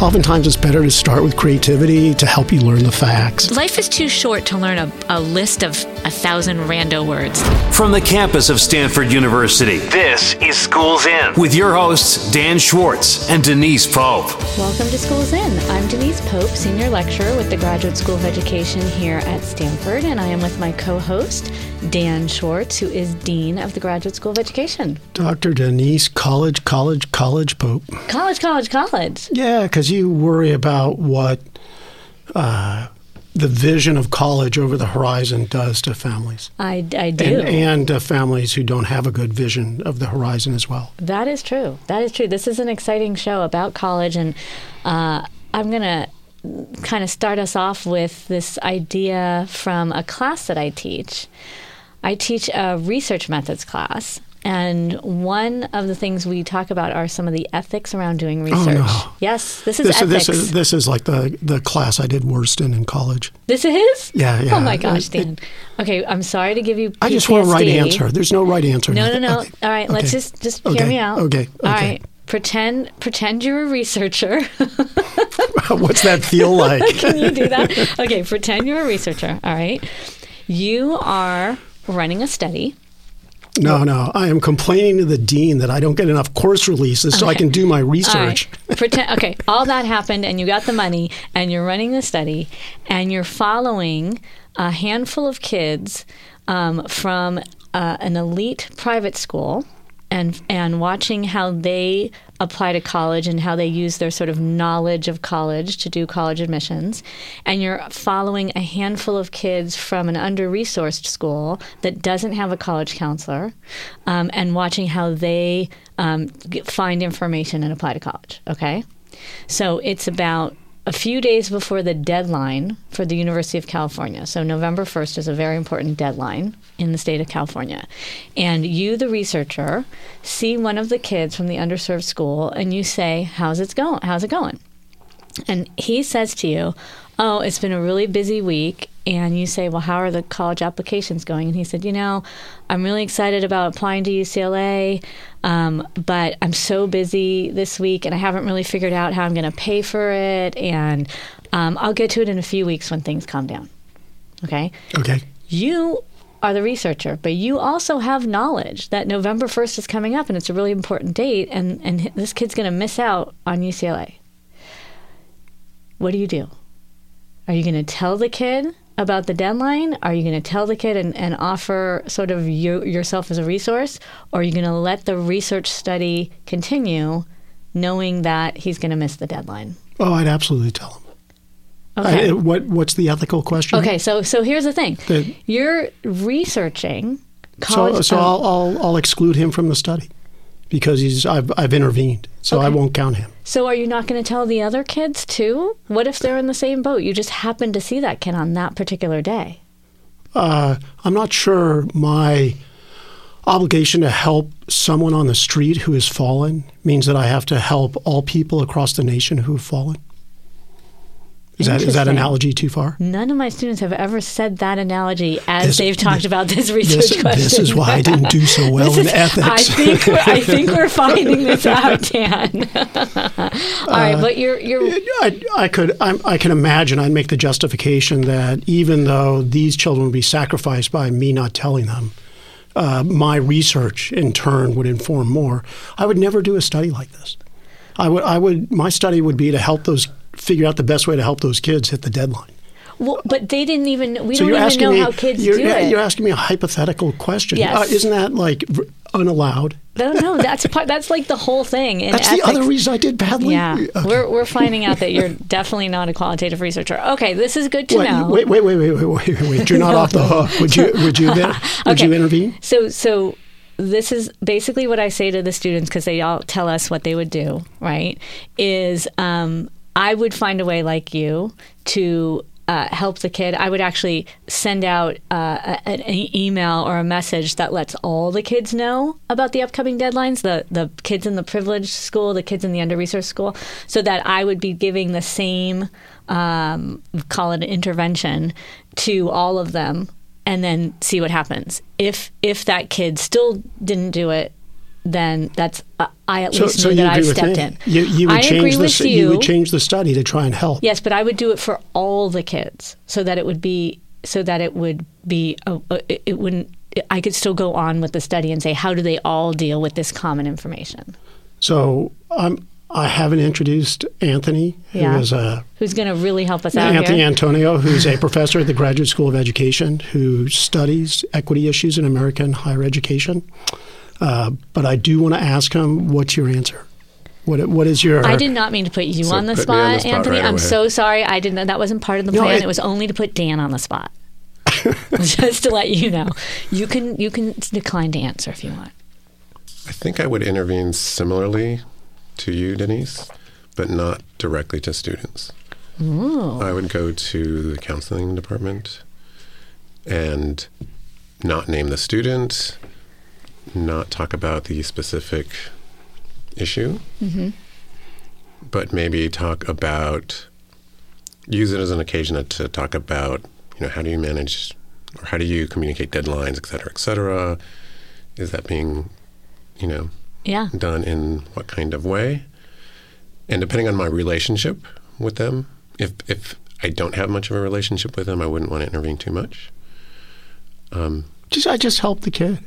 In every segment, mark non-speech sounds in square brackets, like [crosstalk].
oftentimes it's better to start with creativity to help you learn the facts. Life is too short to learn a, a list of a thousand rando words. From the campus of Stanford University, this is Schools In with your hosts, Dan Schwartz and Denise Pope. Welcome to Schools In. I'm Denise Pope, Senior Lecturer with the Graduate School of Education here at Stanford, and I am with my co host, Dan Schwartz, who is Dean of the Graduate School of Education. Dr. Denise, college, college, college Pope. College, college, college. Yeah, because you worry about what uh, the vision of college over the horizon does to families. I, I do. And, and uh, families who don't have a good vision of the horizon as well. That is true. That is true. This is an exciting show about college, and uh, I'm going to kind of start us off with this idea from a class that I teach. I teach a research methods class. And one of the things we talk about are some of the ethics around doing oh, research. Oh, no. Yes, this is This, ethics. this is this is like the, the class I did worst in in college. This is? Yeah, yeah. Oh my gosh, It- Dan. okay, I'm sorry to give you. I just want a right answer. There's no right answer. No, no, no. Okay. All right, let's just just Okay. hear me out. Okay. All Okay. right. Pretend pretend you're a researcher. [laughs] What's that feel [laughs] like? Can you do that? Okay, pretend you're a researcher. All right. You are running a study. no, no. I am complaining to the dean that I don't get enough course releases so I can do my research. right. [laughs] Pretend okay, all that happened and you got the money and you're running the study and you're following a handful of kids um, from uh, an elite private school and and watching how they apply to college and how they use their sort of knowledge of college to do college admissions. And you're following a handful of kids from an under-resourced school that doesn't have a college counselor um, and watching how they um, find information and apply to college okay? So it's about a few days before the deadline for the University of California. So November 1st is a very important deadline in the state of California. And you, the researcher, see one of the kids from the underserved school and you say, How's it going? How's it going? And he says to you, Oh, it's been a really busy week. And you say, Well, how are the college applications going? And he said, You know, I'm really excited about applying to UCLA, um, but I'm so busy this week and I haven't really figured out how I'm going to pay for it. And um, I'll get to it in a few weeks when things calm down. Okay. Okay. You are the researcher, but you also have knowledge that November 1st is coming up and it's a really important date, and, and this kid's going to miss out on UCLA. What do you do? Are you going to tell the kid about the deadline? Are you going to tell the kid and, and offer sort of you, yourself as a resource? Or are you going to let the research study continue knowing that he's going to miss the deadline? Oh, I'd absolutely tell him. Okay. I, what What's the ethical question? Okay, so so here's the thing. The- You're researching college. So, so um, I'll, I'll I'll exclude him from the study because he's I've I've intervened, so I won't count him. so are you not going to tell the other kids too? What if they're in the same boat? You just happen to see that kid on that particular day. Uh, I'm not sure my obligation to help someone on the street who has fallen means that I have to help all people across the nation who have fallen. Is that is that analogy too far? None of my students have ever said that analogy as This- they've talked this- about this research This, question. this is why I didn't do so [laughs] well in is- ethics. I think we're, I think we're finding this out, Dan. [laughs] All right, but you're you're I, I could I'm, I can imagine I'd make the justification that even though these children would be sacrificed by me not telling them, uh, my research in turn would inform more. I would never do a study like this. I would I would my study would be to help those figure out the best way to help those kids hit the deadline. well, but they didn't even. We so don't even know me how kids do it. you're asking me a hypothetical question. Yes. Uh, isn't that like unallowed? no, no, that's part. That's like the whole thing. In That's ethics. the other reason I did badly. Yeah, Okay. we're we're finding out that you're definitely not a qualitative researcher. Okay, this is good to Wait, know. wait, wait, wait, wait, wait, wait, wait. You're not off the hook. Would you? Would you? [laughs] Would Okay. you intervene? So so this is basically what I say to the students because they all tell us what they would do. Right? Is um, I would find a way like you to. Uh, help the kid. I would actually send out uh, an email or a message that lets all the kids know about the upcoming deadlines. The the kids in the privileged school, the kids in the under resourced school, so that I would be giving the same um, call it an intervention to all of them and then see what happens. If if that kid still didn't do it, then that's uh, I at So, least so knew you that I stepped me? in. You, you would I change agree the with s- you. would change the study to try and help. Yes, but I would do it for all the kids so that it would be so that it would be a, a, it- wouldn't I could still go on with the study and say how do they all deal with this common information? So um, I haven't introduced Anthony, who Yeah. is a Who's going to really help us out Anthony here? Antonio, who's a professor at the Graduate School of Education who studies equity issues in American higher education. Uh, but I do want to ask him, what's your answer? What What is your? I did not mean to put you So on the put me on the spot, spot Anthony. right I'm away. so sorry. I didn't that wasn't part of the No, plan. it- It, was only to put Dan on the spot. [laughs] Just to let you know. You can you can decline to answer if you want. I think I would intervene similarly to you, Denise, but not directly to students. I would go to the counseling department and not name the student, not talk about the specific issue, but maybe talk about, use it as an occasion to talk about, you know, how do you manage or how do you communicate deadlines, et cetera, et cetera. Is that being, you know, Yeah. done in what kind of way. And depending on my relationship with them, if if I don't have much of a relationship with them, I wouldn't want to intervene too much. Um, just I just help the kid.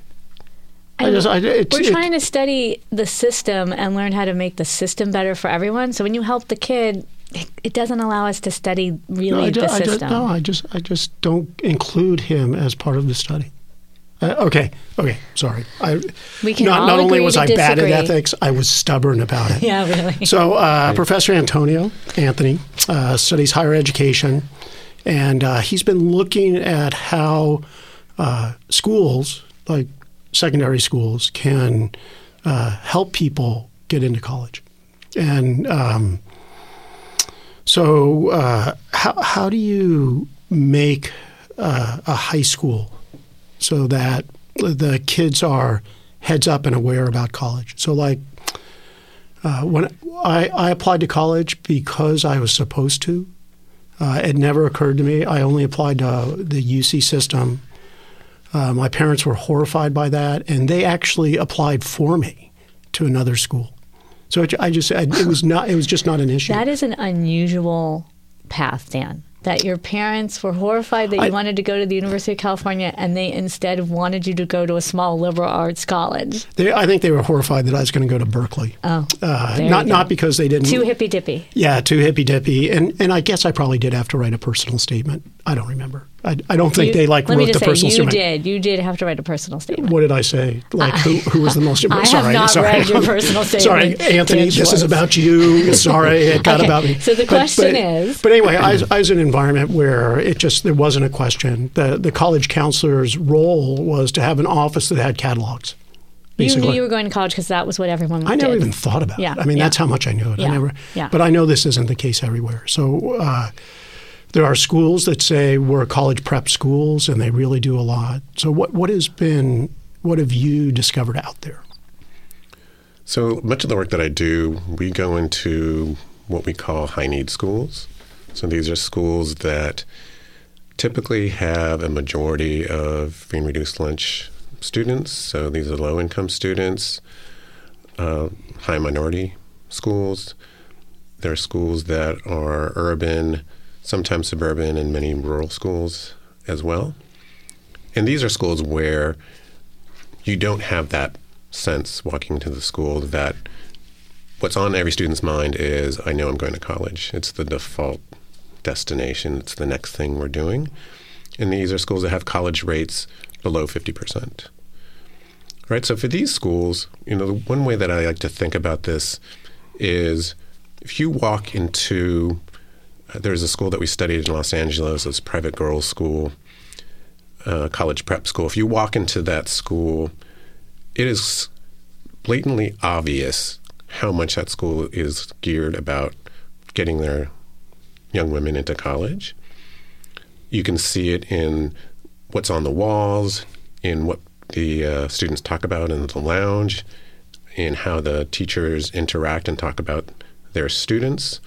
I And just I, it's, We're it- trying to study the system and learn how to make the system better for everyone. So when you help the kid, it, it doesn't allow us to study no, really I, ju- the I just, system. no, I just I just don't include him as part of the study. Uh, okay, okay, sorry. I, We can not, not only was I bad at ethics, I was stubborn about it. [laughs] yeah, really. So, uh, Professor Antonio Anthony uh, studies higher education, and uh, he's been looking at how uh, schools, like secondary schools, can uh, help people get into college. And um, so, uh, how, how do you make uh, a high school so that the kids are heads up and aware about college? So, like, uh, when I, I applied to college because I was supposed to, uh, it never occurred to me. I only applied to the UC system. Uh, my parents were horrified by that, and they actually applied for me to another school. So it, I just, I, it was not, it was just not an issue. That is an unusual path, Dan. That your parents were horrified that you I- wanted to go to the University of California and they instead wanted you to go to a small liberal arts college. they, I think they were horrified that I was going to go to Berkeley. Oh, Uh, not you not because they didn't too hippy dippy. Yeah, too hippy dippy, and and I guess I probably did have to write a personal statement. I don't remember. I, I don't think You- they like wrote the say, personal you statement. did. You did have to write a personal statement. What did I say? Like who, who was the most? [laughs] I have sorry, not sorry. read your [laughs] personal statement. Sorry, Anthony. This is about you. Sorry, it got [laughs] Okay, about me. so the question is- But anyway, I was, I was in an environment where it just there wasn't a question. The the college counselor's role was to have an office that had catalogs. You knew you were going to college because that was what everyone I never did. even thought about Yeah, it. I mean, yeah. that's how much I knew it. Yeah, I never. yeah. But I know this isn't the case everywhere. So uh, there are schools that say we're college prep schools, and they really do a lot. So what what has been what have you discovered out there? so much of the work that I do, we go into what we call high need schools. So these are schools that typically have a majority of free and reduced lunch students. So these are low income students, uh, high minority schools. There are schools that are urban, sometimes suburban, and many rural schools as well. And these are schools where you don't have that sense walking into the school that what's on every student's mind is I know I'm going to college. It's the default destination, it's the next thing we're doing. And these are schools that have college rates below 50%. Right? So for these schools, you know, the one way that I like to think about this is if you walk into uh, there's a school that we studied in Los Angeles, it's a private girls' school, uh, college prep school. If you walk into that school, it is blatantly obvious how much that school is geared about getting their young women into college. You can see it in what's on the walls, in what the uh, students talk about in the lounge, in how the teachers interact and talk about their students.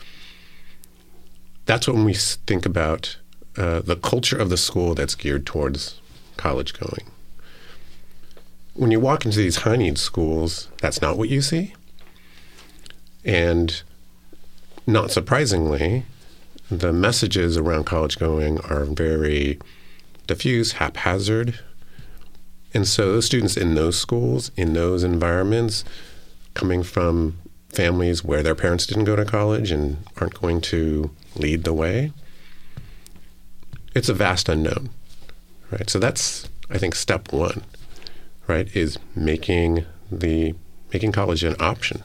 That's when we think about uh, the culture of the school that's geared towards college going. when you walk into these high need schools, that's not what you see. And not surprisingly, the messages around college going are very diffuse, haphazard. And so those students in those schools, in those environments, coming from families where their parents didn't go to college and aren't going to lead the way, it's a vast unknown. Right? So that's I think step one, right, is making the making college an option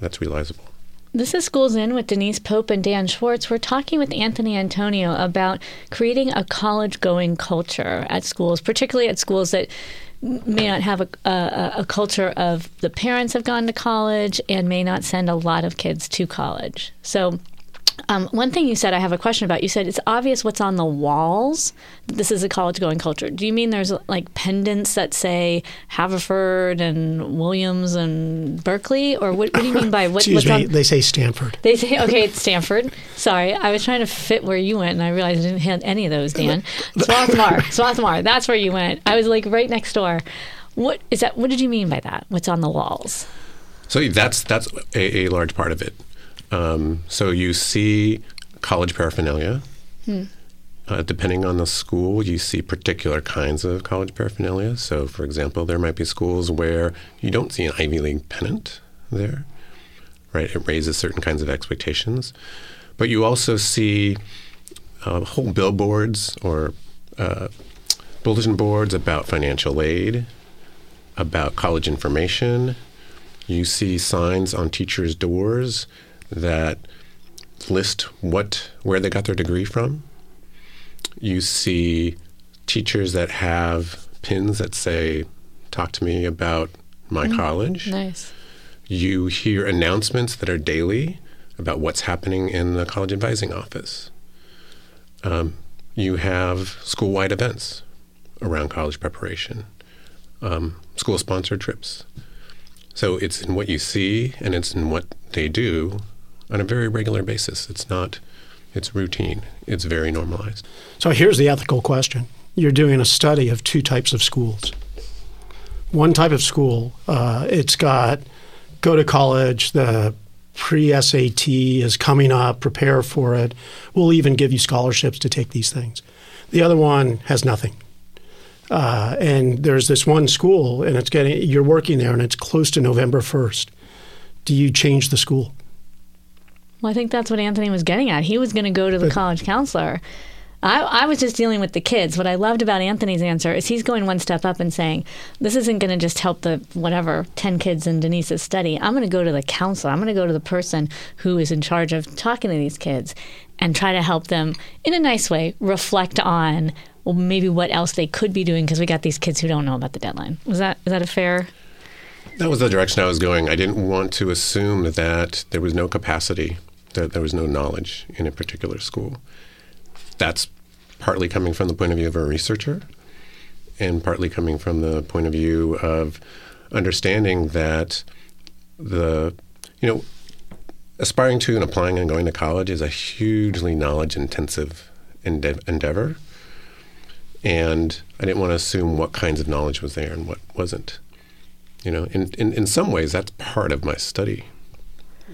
that's realizable. This is Schools In with Denise Pope and Dan Schwartz. We're talking with Anthony Antonio about creating a college going culture at schools, particularly at schools that may not have a, a, a, culture of the parents have gone to college and may not send a lot of kids to college. So um, one thing you said, I have a question about. You said it's obvious what's on the walls. This is a college going culture. Do you mean there's like pendants that say Haverford and Williams and Berkeley, or what, what do you mean by what, Excuse me, on, they say Stanford. They say okay, it's Stanford. Sorry, I was trying to fit where you went, and I realized I didn't hit any of those. Dan, Swarthmore, [laughs] Swarthmore. That's where you went. I was like right next door. What is that? What did you mean by that? What's on the walls? So that's that's a, a large part of it. Um, so you see college paraphernalia. Hmm. Uh, depending on the school, you see particular kinds of college paraphernalia. So, for example, there might be schools where you don't see an Ivy League pennant there, right? It raises certain kinds of expectations. But you also see uh, whole billboards or uh, bulletin boards about financial aid, about college information. You see signs on teachers' doors that list what where they got their degree from. You see teachers that have pins that say, "Talk to me about my mm, college." Nice. You hear announcements that are daily about what's happening in the college advising office. Um, you have school-wide events around college preparation, um, school-sponsored trips. So it's in what you see and it's in what they do on a very regular basis. It's not, it's routine, it's very normalized. So here's the ethical question you're doing a study of two types of schools. One type of school, uh, it's got go to college, the pre SAT is coming up, prepare for it. We'll even give you scholarships to take these things. The other one has nothing. Uh, and there's this one school, and it's getting you're working there, and it's close to November 1st. Do you change the school? Well, I think that's what Anthony was getting at. He was going to go to the but, college counselor. I, I, was just dealing with the kids. What I loved about Anthony's answer is he's going one step up and saying, This isn't going to just help the whatever 10 kids in Denise's study. I'm going to go to the counselor. I'm going to go to the person who is in charge of talking to these kids and try to help them in a nice way reflect on well, maybe what else they could be doing because we got these kids who don't know about the deadline. Was that is that a fair? That was the direction I was going. I didn't want to assume that there was no capacity that there was no knowledge in a particular school. That's partly coming from the point of view of a researcher, and partly coming from the point of view of understanding that the, you know, aspiring to and applying and going to college is a hugely knowledge intensive endeavor. And I didn't want to assume what kinds of knowledge was there and what wasn't. You know, in, in, in some ways, that's part of my study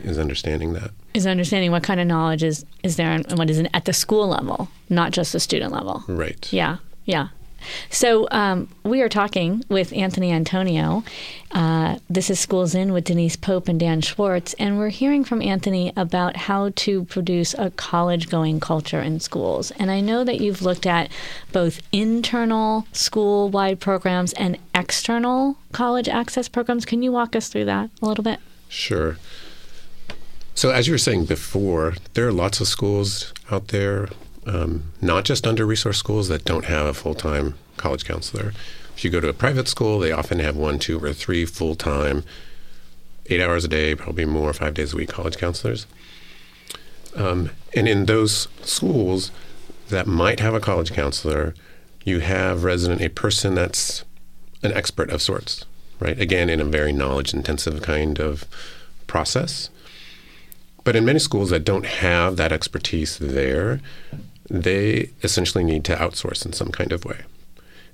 is understanding that. Is understanding what kind of knowledge is, is there and what isn't at the school level, not just the student level. Right. Yeah, yeah. So um, we are talking with Anthony Antonio. Uh, this is Schools In with Denise Pope and Dan Schwartz, and we're hearing from Anthony about how to produce a college-going culture in schools. And I know that you've looked at both internal school-wide programs and external college access programs. Can you walk us through that a little bit? Sure. So, as you were saying before, there are lots of schools out there, um, not just under resource schools, that don't have a full time college counselor. If you go to a private school, they often have one, two, or three full time, eight hours a day, probably more, five days a week college counselors. Um, and in those schools that might have a college counselor, you have resident a person that's an expert of sorts, right? Again, in a very knowledge intensive kind of process. But in many schools that don't have that expertise there, they essentially need to outsource in some kind of way.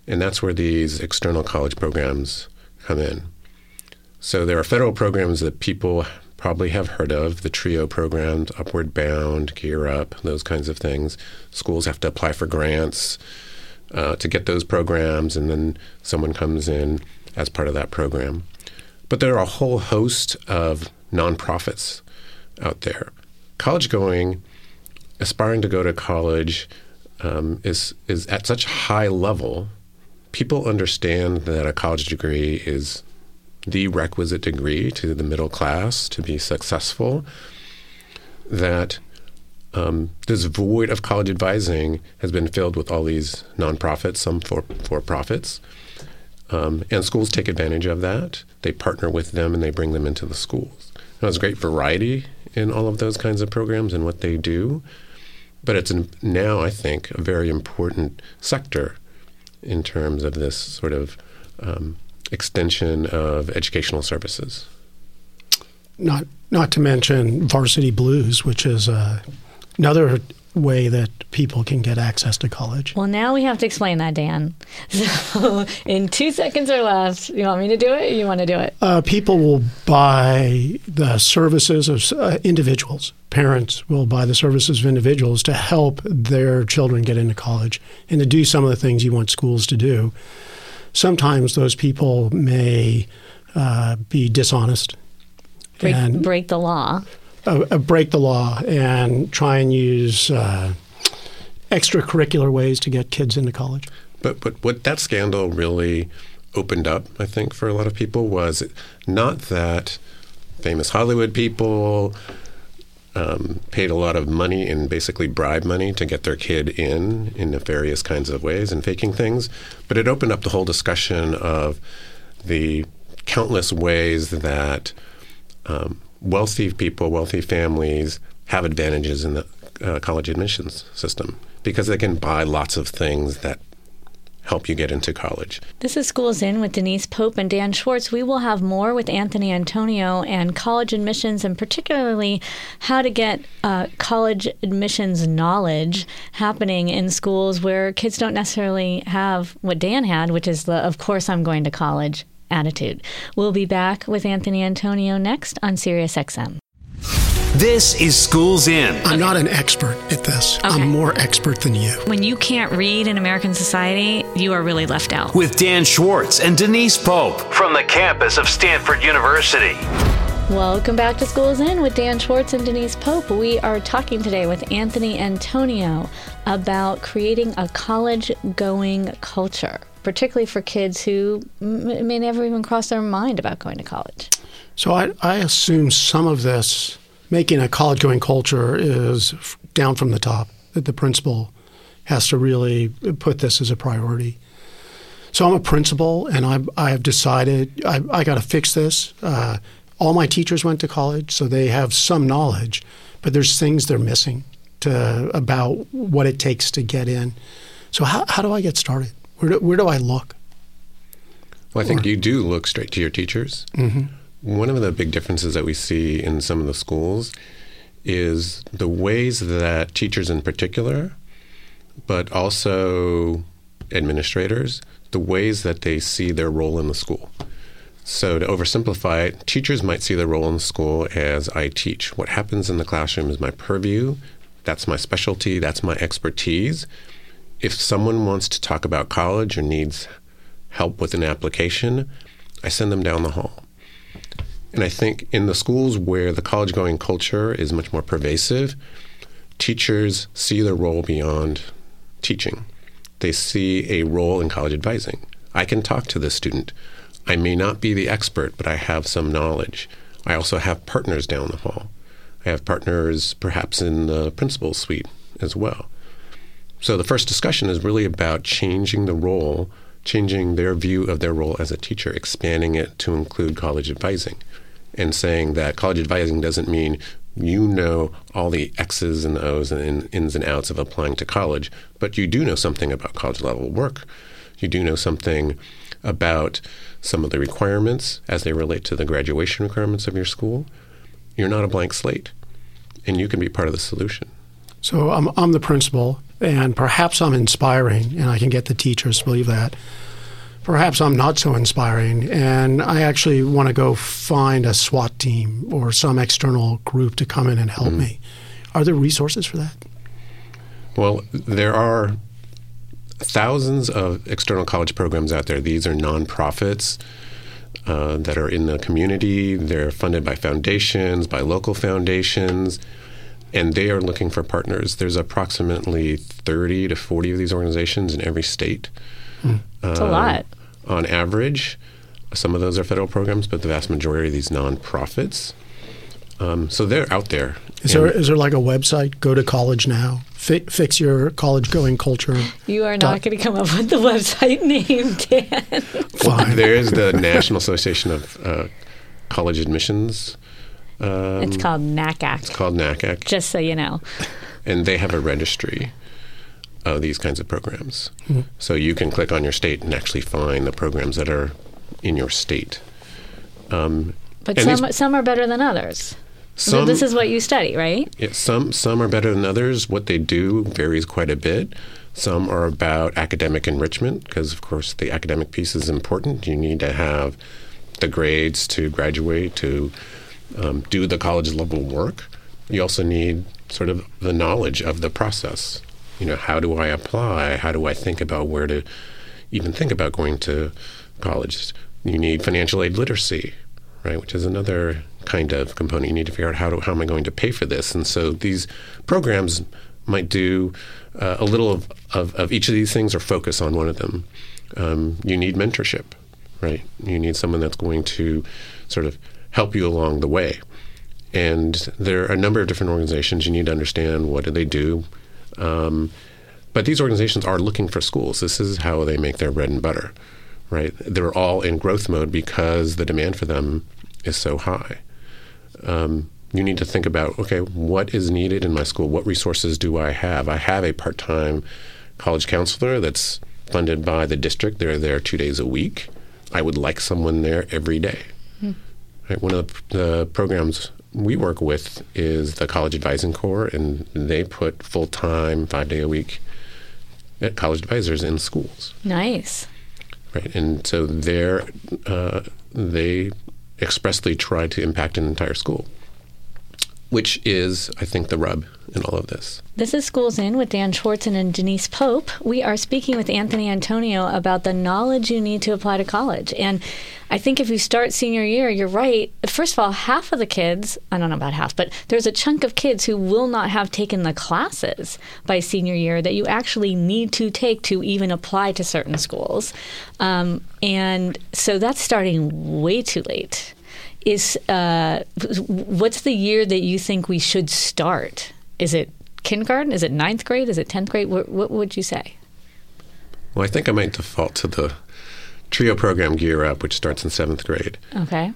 And that's where these external college programs come in. So there are federal programs that people probably have heard of the TRIO programs, Upward Bound, Gear Up, those kinds of things. Schools have to apply for grants uh, to get those programs, and then someone comes in as part of that program. But there are a whole host of nonprofits out there. College going, aspiring to go to college, um, is is at such a high level. People understand that a college degree is the requisite degree to the middle class to be successful. That um, this void of college advising has been filled with all these nonprofits, some for for profits, um, and schools take advantage of that. They partner with them and they bring them into the schools. there's a great variety in all of those kinds of programs and what they do, but it's now I think a very important sector in terms of this sort of um, extension of educational services. Not not to mention Varsity Blues, which is uh, another way that people can get access to college. Well, now we have to explain that, Dan. [laughs] So, in two seconds or less, you want me to do it? you want to do it? Uh, people will buy the services of uh, individuals. Parents will buy the services of individuals to help their children get into college and to do some of the things you want schools to do. Sometimes those people may uh, be dishonest. Break, and, break the law uh, break the law and try and use uh, extracurricular ways to get kids into college. But but what that scandal really opened up, I think, for a lot of people was not that famous Hollywood people um, paid a lot of money and basically bribe money to get their kid in in nefarious kinds of ways and faking things, but it opened up the whole discussion of the countless ways that um, wealthy people, wealthy families have advantages in the uh, college admissions system because they can buy lots of things that help you get into college. This is Schools In with Denise Pope and Dan Schwartz. We will have more with Anthony Antonio and college admissions, and particularly how to get uh, college admissions knowledge happening in schools where kids don't necessarily have what Dan had, which is the, of course, I'm going to college attitude. We'll be back with Anthony Antonio next on SiriusXM. This is Schools In. I'm not an expert at this. Okay. I'm more expert than you. When you can't read in American society, you are really left out. With Dan Schwartz and Denise Pope from the campus of Stanford University. Welcome back to Schools In with Dan Schwartz and Denise Pope. We are talking today with Anthony Antonio about creating a college going culture particularly for kids who may never even cross their mind about going to college. So I, I assume some of this making a college going culture is down from the top, that the principal has to really put this as a priority. So I'm a principal, and I, I have decided I, I got to fix this. Uh, all my teachers went to college, so they have some knowledge, but there's things they're missing to about what it takes to get in. So how, how do I get started? Where do, where do I look? Well, I think or, you do look straight to your teachers. Mm-hmm. One of the big differences that we see in some of the schools is the ways that teachers, in particular, but also administrators, the ways that they see their role in the school. So, to oversimplify it, teachers might see their role in the school as I teach. What happens in the classroom is my purview. That's my specialty. That's my expertise if someone wants to talk about college or needs help with an application, I send them down the hall. And I think in the schools where the college going culture is much more pervasive, teachers see their role beyond teaching. They see a role in college advising. I can talk to this student. I may not be the expert, but I have some knowledge. I also have partners down the hall. I have partners perhaps in the principal suite as well. So the first discussion is really about changing the role, changing their view of their role as a teacher, expanding it to include college advising, and saying that college advising doesn't mean you know all the X's and O's and ins and outs of applying to college, but you do know something about college level work. You do know something about some of the requirements as they relate to the graduation requirements of your school. You're not a blank slate, and you can be part of the solution. So I'm, I'm the principal, and perhaps I'm inspiring, and I can get the teachers to believe that. Perhaps I'm not so inspiring, and I actually want to go find a SWAT team or some external group to come in and help me. Are there resources for that? Well, there are thousands of external college programs out there. These are nonprofits uh, that are in the community. They're funded by foundations, by local foundations, and they are looking for partners. There's approximately 30 to 40 of these organizations in every state. It's a lot. On average, some of those are federal programs, but the vast majority of these nonprofits. Um, so they're out there. Is there And- is there like a website? Go to college now. Fi- fix your college going culture. You are not going to come up with the website [laughs] name, Dan. Fine. there is the National Association of uh, College Admissions. Um, it's called NACAC, It's called NACAC, just so you know. and they have a registry of these kinds of programs. So you can click on your state and actually find the programs that are in your state. Um, But And these- some, some are better than others. some, this is what you study, right? Yeah, some some are better than others. What they do varies quite a bit. Some are about academic enrichment because, of course, the academic piece is important. You need to have the grades to graduate to um, do the college level work. You also need sort of the knowledge of the process. You know, how do I apply? How do I think about where to even think about going to college? You need financial aid literacy, right, which is another kind of component. You need to figure out how do, how am I going to pay for this? And so these programs might do uh, a little of, of, of each of these things or focus on one of them. Um, you need mentorship, right? You need someone that's going to sort of help you along the way. And there are a number of different organizations. You need to understand what do they do. Um, but these organizations are looking for schools. This is how they make their bread and butter, right? They're all in growth mode because the demand for them is so high. Um, you need to think about okay, what is needed in my school? What resources do I have? I have a part time college counselor that's funded by the district. They're there two days a week. I would like someone there every day. Right, one of the, the programs we work with is the College Advising Corps, and they put full time, five day a week at college advisors in schools. Nice. Right, and so they're, uh, they expressly try to impact an entire school, which is, I think, the rub in all of this. This is Schools In with Dan Schwartzen and Denise Pope. We are speaking with Anthony Antonio about the knowledge you need to apply to college. And I think if you start senior year, you're right. First of all, half of the kids, I don't know about half, but there's a chunk of kids who will not have taken the classes by senior year that you actually need to take to even apply to certain schools. Um, and so that's starting way too late. Is uh, what's the year that you think we should start? Is it kindergarten? Is it ninth grade? Is it tenth grade? What, what would you say? Well, I think I might default to the TRIO program Gear Up, which starts in seventh grade. Okay.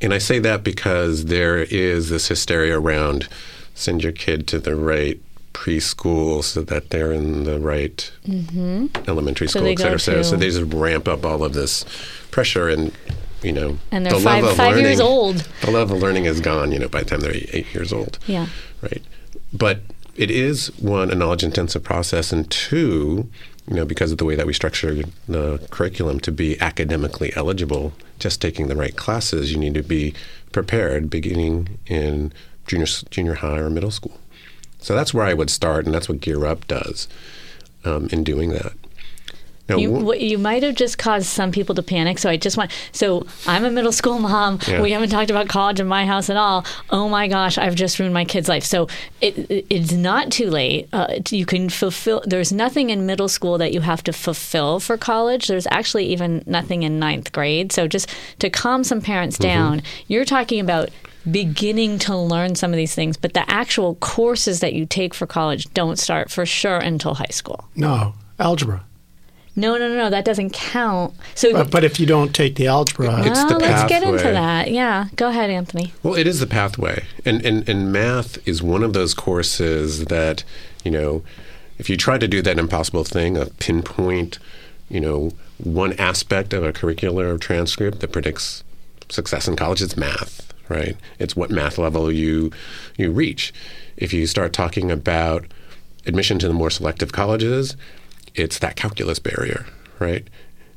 And I say that because there is this hysteria around send your kid to the right preschool so that they're in the right elementary school, they et cetera, et cetera. So they just ramp up all of this pressure and, you know, And they're the five- love of five learning, years old. The love of learning is gone, you know, by the time they're eight, eight years old. Yeah. Right. But it is one, a knowledge intensive process, and two, you know, because of the way that we structure the curriculum to be academically eligible, just taking the right classes, you need to be prepared beginning in junior junior high or middle school. So that's where I would start, and that's what Gear Up does um, in doing that. Now, You, wh- you might have just caused some people to panic. So I just want. So I'm a middle school mom. Yeah. We haven't talked about college in my house at all. Oh my gosh, I've just ruined my kid's life. So it, it- it's not too late. Uh, you can fulfill. There's nothing in middle school that you have to fulfill for college. There's actually even nothing in ninth grade. So just to calm some parents Mm-hmm. down, you're talking about beginning to learn some of these things, but the actual courses that you take for college don't start for sure until high school. No, algebra. No, no, no, no, that doesn't count. So, But, but if you don't take the algebra, It's well, the pathway. let's get into that. Yeah, go ahead, Anthony. Well, it is the pathway, and, and and math is one of those courses that you know, if you try to do that impossible thing of pinpoint, you know, one aspect of a curricular transcript that predicts success in college, it's math, right? It's what math level you you reach. If you start talking about admission to the more selective colleges, it's that calculus barrier, right?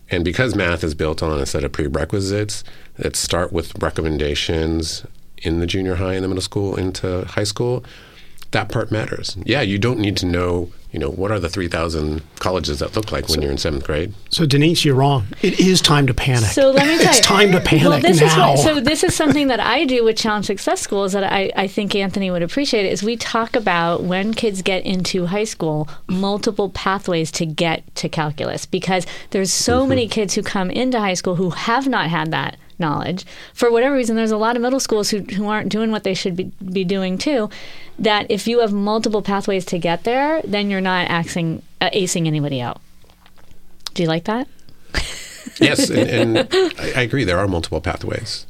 And because math is built on a set of prerequisites that start with recommendations in the junior high and the middle school into high school, that part matters. Yeah, you don't need to know, you know, what are the 3,000 colleges that look like when you're in seventh grade. So Denise, you're wrong. It is time to panic. So let me tell you. it's time to panic well, this now. Is what, so this is something that I do with Challenge Success Schools that I, I think Anthony would appreciate is we talk about when kids get into high school, multiple pathways to get to calculus because there's so Mm-hmm. many kids who come into high school who have not had that knowledge for whatever reason there's a lot of middle schools who, who aren't doing what they should be, be doing too that if you have multiple pathways to get there then you're not axing, uh, acing anybody out do you like that [laughs] yes, and, and [laughs] I, I agree. There are multiple pathways.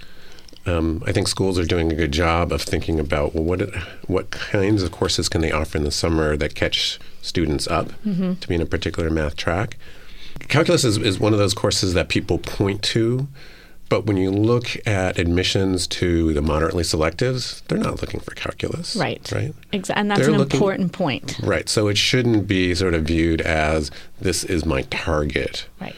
Um, I think schools are doing a good job of thinking about well, what what kinds of courses can they offer in the summer that catch students up to be in a particular math track. Calculus is, is one of those courses that people point to, but when you look at admissions to the moderately selectives, they're not looking for calculus. right Right. Exactly. and that's They're an looking- important point Right. So it shouldn't be sort of viewed as this is my target. Right.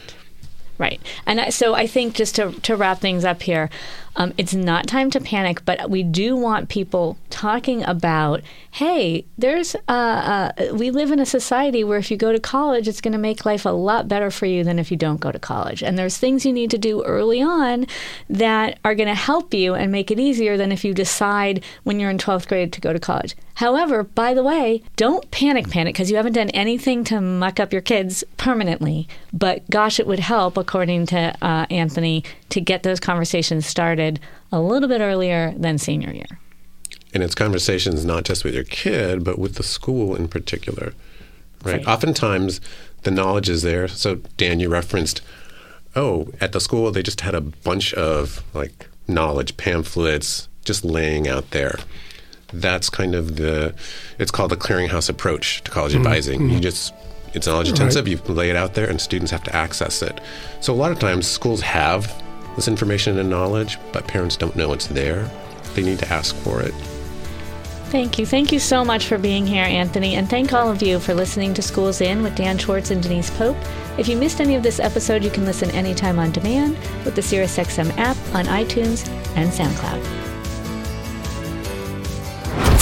Right. And I, so I think just to, to wrap things up here, um, it's not time to panic, but we do want people talking about hey, there's, uh, uh, we live in a society where if you go to college, it's going to make life a lot better for you than if you don't go to college. And there's things you need to do early on that are going to help you and make it easier than if you decide when you're in 12th grade to go to college. However, by the way, don't panic panic because you haven't done anything to muck up your kids permanently. But gosh, it would help, according to uh, Anthony, to get those conversations started a little bit earlier than senior year. And it's conversations not just with your kid, but with the school in particular. Right. Right. Oftentimes, the knowledge is there. So, Dan, you referenced, oh, at the school they just had a bunch of like knowledge pamphlets just laying out there. That's kind of the. It's called the clearinghouse approach to college mm-hmm. advising. You mm-hmm. just. It's knowledge intensive. You lay it out there, and students have to access it. So a lot of times, schools have this information and knowledge, but parents don't know it's there. They need to ask for it. Thank you. Thank you so much for being here, Anthony. And thank all of you for listening to Schools In with Dan Schwartz and Denise Pope. If you missed any of this episode, you can listen anytime on demand with the SiriusXM app on iTunes and SoundCloud.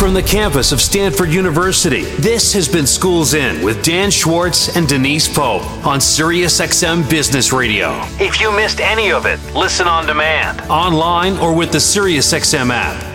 From the campus of Stanford University, this has been Schools In with Dan Schwartz and Denise Pope on SiriusXM Business Radio. If you missed any of it, listen on demand, online, or with the SiriusXM app.